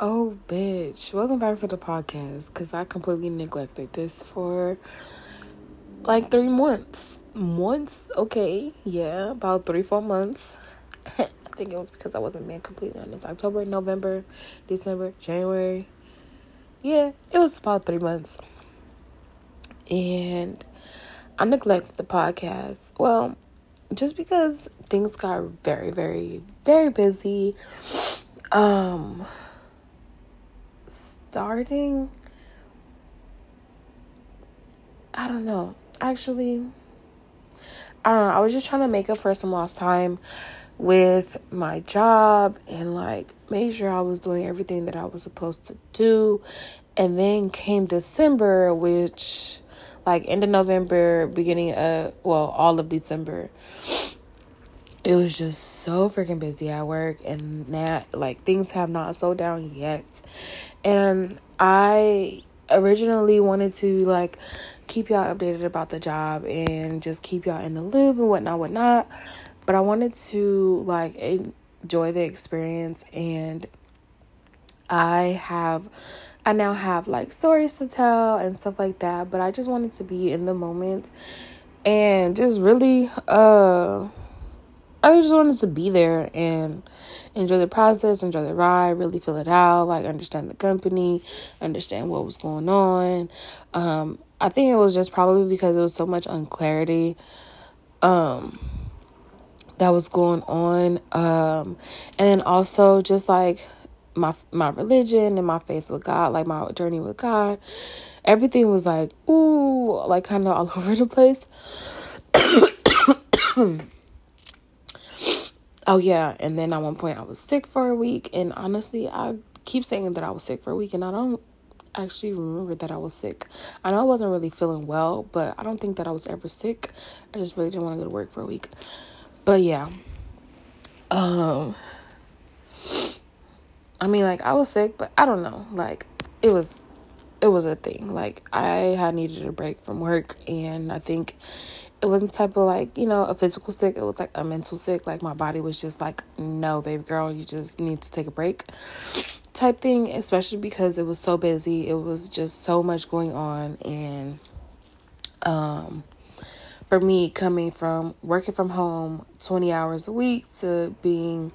Oh, bitch. Welcome back to the podcast because I completely neglected this for like three months. Months? Okay. Yeah, about three, four months. I think it was because I wasn't being completely honest. October, November, December, January. Yeah, it was about three months. And I neglected the podcast. Well, just because things got very, very, very busy. Um, starting I don't know. Actually, I don't know. I was just trying to make up for some lost time with my job and like make sure I was doing everything that I was supposed to do. And then came December, which like end of November, beginning of well, all of December. It was just so freaking busy at work and that like things have not slowed down yet. And I originally wanted to like keep y'all updated about the job and just keep y'all in the loop and whatnot, whatnot. But I wanted to like enjoy the experience and I have I now have like stories to tell and stuff like that, but I just wanted to be in the moment and just really uh I just wanted to be there and enjoy the process, enjoy the ride, really feel it out, like understand the company, understand what was going on. Um, I think it was just probably because there was so much unclarity um, that was going on. Um, and also just like my my religion and my faith with God, like my journey with God. Everything was like, ooh, like kind of all over the place. Oh yeah, and then at one point I was sick for a week, and honestly, I keep saying that I was sick for a week, and I don't actually remember that I was sick. I know I wasn't really feeling well, but I don't think that I was ever sick. I just really didn't want to go to work for a week. But yeah, um, I mean, like I was sick, but I don't know, like it was, it was a thing. Like I had needed a break from work, and I think it wasn't type of like you know a physical sick. It was like a mental sick. Like my body was just like no baby girl you just need to take a break type thing especially because it was so busy. It was just so much going on. And um for me coming from working from home 20 hours a week to being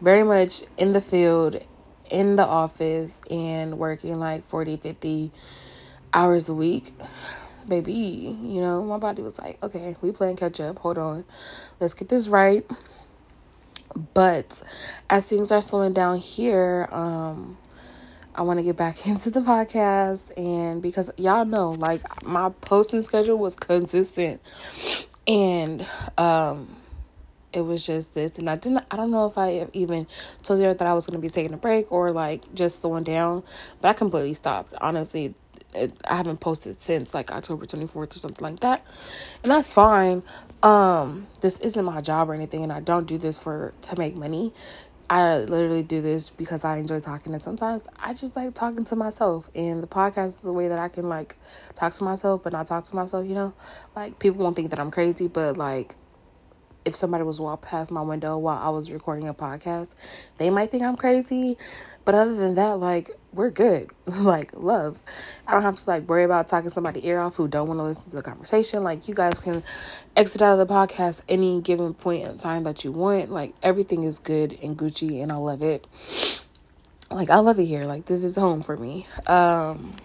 very much in the field in the office and working like 40 50 hours a week baby, you know, my body was like, okay, we playing catch up. Hold on. Let's get this right. But as things are slowing down here, um, I want to get back into the podcast and because y'all know like my posting schedule was consistent and um it was just this and I didn't I don't know if I even told you that I was going to be taking a break or like just slowing down but I completely stopped honestly it, I haven't posted since like October 24th or something like that. And that's fine. Um this isn't my job or anything and I don't do this for to make money. I literally do this because I enjoy talking and sometimes I just like talking to myself and the podcast is a way that I can like talk to myself but not talk to myself, you know? Like people won't think that I'm crazy, but like if somebody was walk past my window while I was recording a podcast, they might think I'm crazy. But other than that, like we're good. like love. I don't have to like worry about talking somebody ear off who don't want to listen to the conversation. Like you guys can exit out of the podcast any given point in time that you want. Like everything is good and Gucci and I love it. Like I love it here. Like this is home for me. Um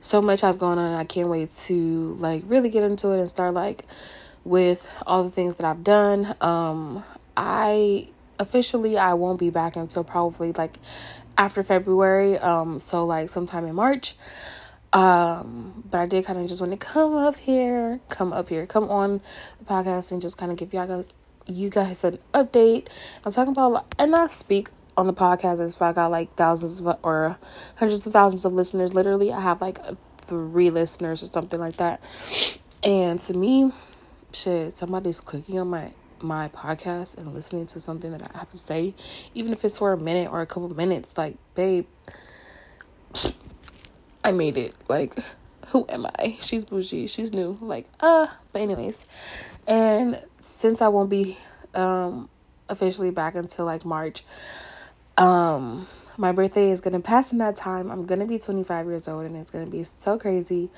so much has going on I can't wait to like really get into it and start like with all the things that I've done. Um, I officially I won't be back until probably like after February. Um, so like sometime in March. Um, but I did kind of just want to come up here, come up here, come on the podcast and just kind of give y'all guys you guys an update. I'm talking about and I speak on the podcast as if I got like thousands of, or hundreds of thousands of listeners. Literally, I have like three listeners or something like that. And to me, shit, somebody's clicking on my my podcast and listening to something that I have to say, even if it's for a minute or a couple minutes, like, babe, I made it. Like, who am I? She's bougie. She's new. Like, uh, but anyways, and since I won't be um officially back until like March, um, my birthday is gonna pass in that time. I'm gonna be 25 years old, and it's gonna be so crazy.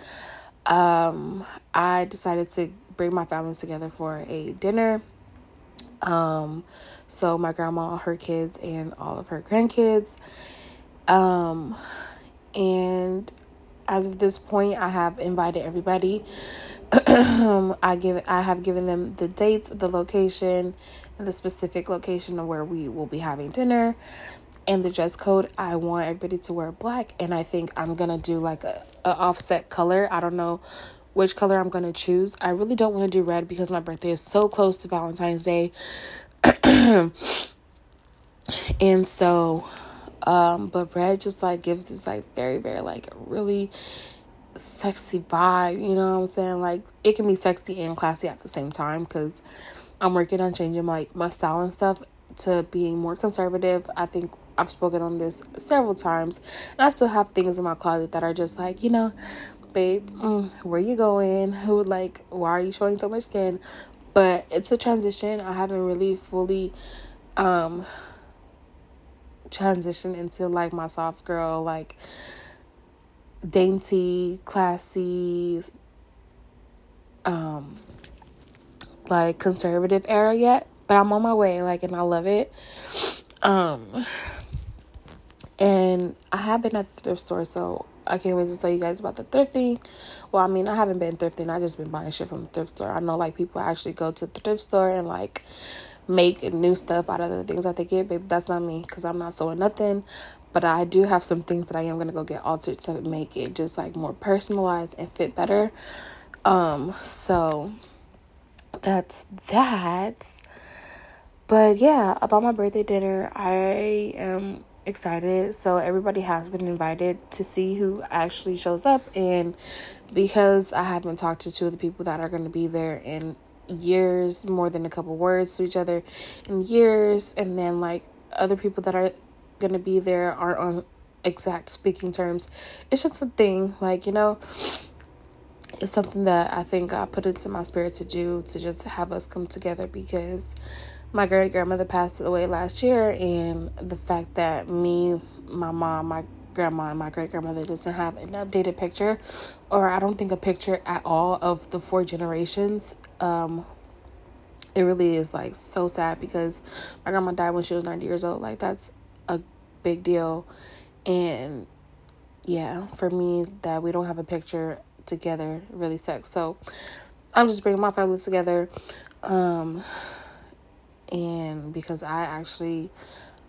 Um, I decided to bring my families together for a dinner. Um, so my grandma, her kids, and all of her grandkids. Um, and as of this point, I have invited everybody. I give I have given them the dates, the location, and the specific location of where we will be having dinner. And the dress code, I want everybody to wear black, and I think I'm gonna do like a, a offset color. I don't know which color I'm gonna choose. I really don't want to do red because my birthday is so close to Valentine's Day, and so um, but red just like gives this like very, very like really sexy vibe, you know what I'm saying? Like it can be sexy and classy at the same time because I'm working on changing like my style and stuff to being more conservative. I think I've spoken on this several times, and I still have things in my closet that are just like, you know, babe, mm, where you going? Who like, why are you showing so much skin? But it's a transition. I haven't really fully um transition into like my soft girl, like dainty, classy, um, like conservative era yet. But I'm on my way, like, and I love it. Um, and I have been at the thrift store, so I can't wait to tell you guys about the thrifting. Well, I mean, I haven't been thrifting. I just been buying shit from the thrift store. I know like people actually go to the thrift store and like make new stuff out of the things that they get, babe. That's not me because I'm not sewing nothing. But I do have some things that I am gonna go get altered to make it just like more personalized and fit better. Um, so that's that. But yeah, about my birthday dinner, I am excited. So everybody has been invited to see who actually shows up and because I haven't talked to two of the people that are going to be there in years, more than a couple words to each other in years, and then like other people that are gonna be there aren't on exact speaking terms. It's just a thing, like you know. It's something that I think I put into my spirit to do to just have us come together because my great grandmother passed away last year, and the fact that me, my mom, my grandma and my great grandmother doesn't have an updated picture, or I don't think a picture at all of the four generations. Um, it really is like so sad because my grandma died when she was 90 years old. Like, that's a big deal. And yeah, for me, that we don't have a picture together really sucks. So I'm just bringing my family together. Um, because I actually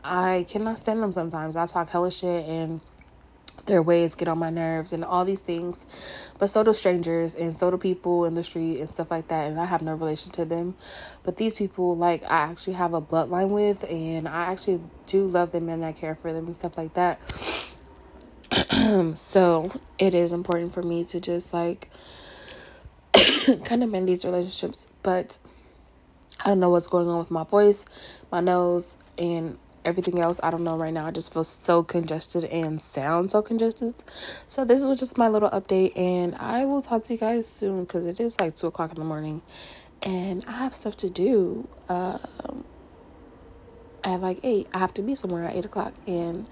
I cannot stand them sometimes. I talk hella shit and their ways get on my nerves and all these things. But so do strangers and so do people in the street and stuff like that. And I have no relation to them. But these people, like, I actually have a bloodline with and I actually do love them and I care for them and stuff like that. so it is important for me to just like kind of mend these relationships. But I don't know what's going on with my voice, my nose, and everything else. I don't know right now. I just feel so congested and sound so congested. So this was just my little update, and I will talk to you guys soon because it is like two o'clock in the morning, and I have stuff to do. Um, at like eight, I have to be somewhere at eight o'clock, and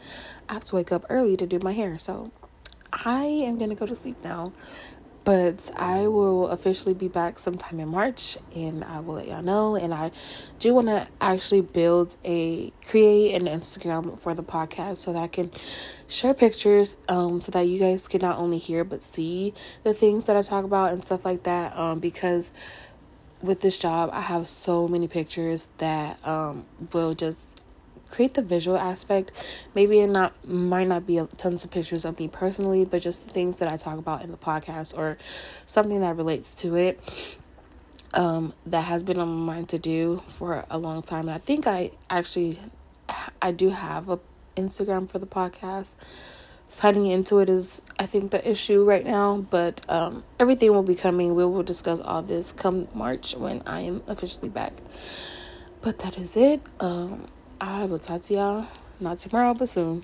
I have to wake up early to do my hair. So I am gonna go to sleep now. But I will officially be back sometime in March and I will let y'all know. And I do want to actually build a create an Instagram for the podcast so that I can share pictures um, so that you guys can not only hear but see the things that I talk about and stuff like that. Um, because with this job, I have so many pictures that um, will just create the visual aspect. Maybe it not might not be tons of pictures of me personally, but just the things that I talk about in the podcast or something that relates to it. Um, that has been on my mind to do for a long time, and I think I actually I do have a Instagram for the podcast. Signing into it is, I think, the issue right now, but um, everything will be coming. We will discuss all this come March when I am officially back. But that is it. Um, I will talk to y'all not tomorrow, but soon.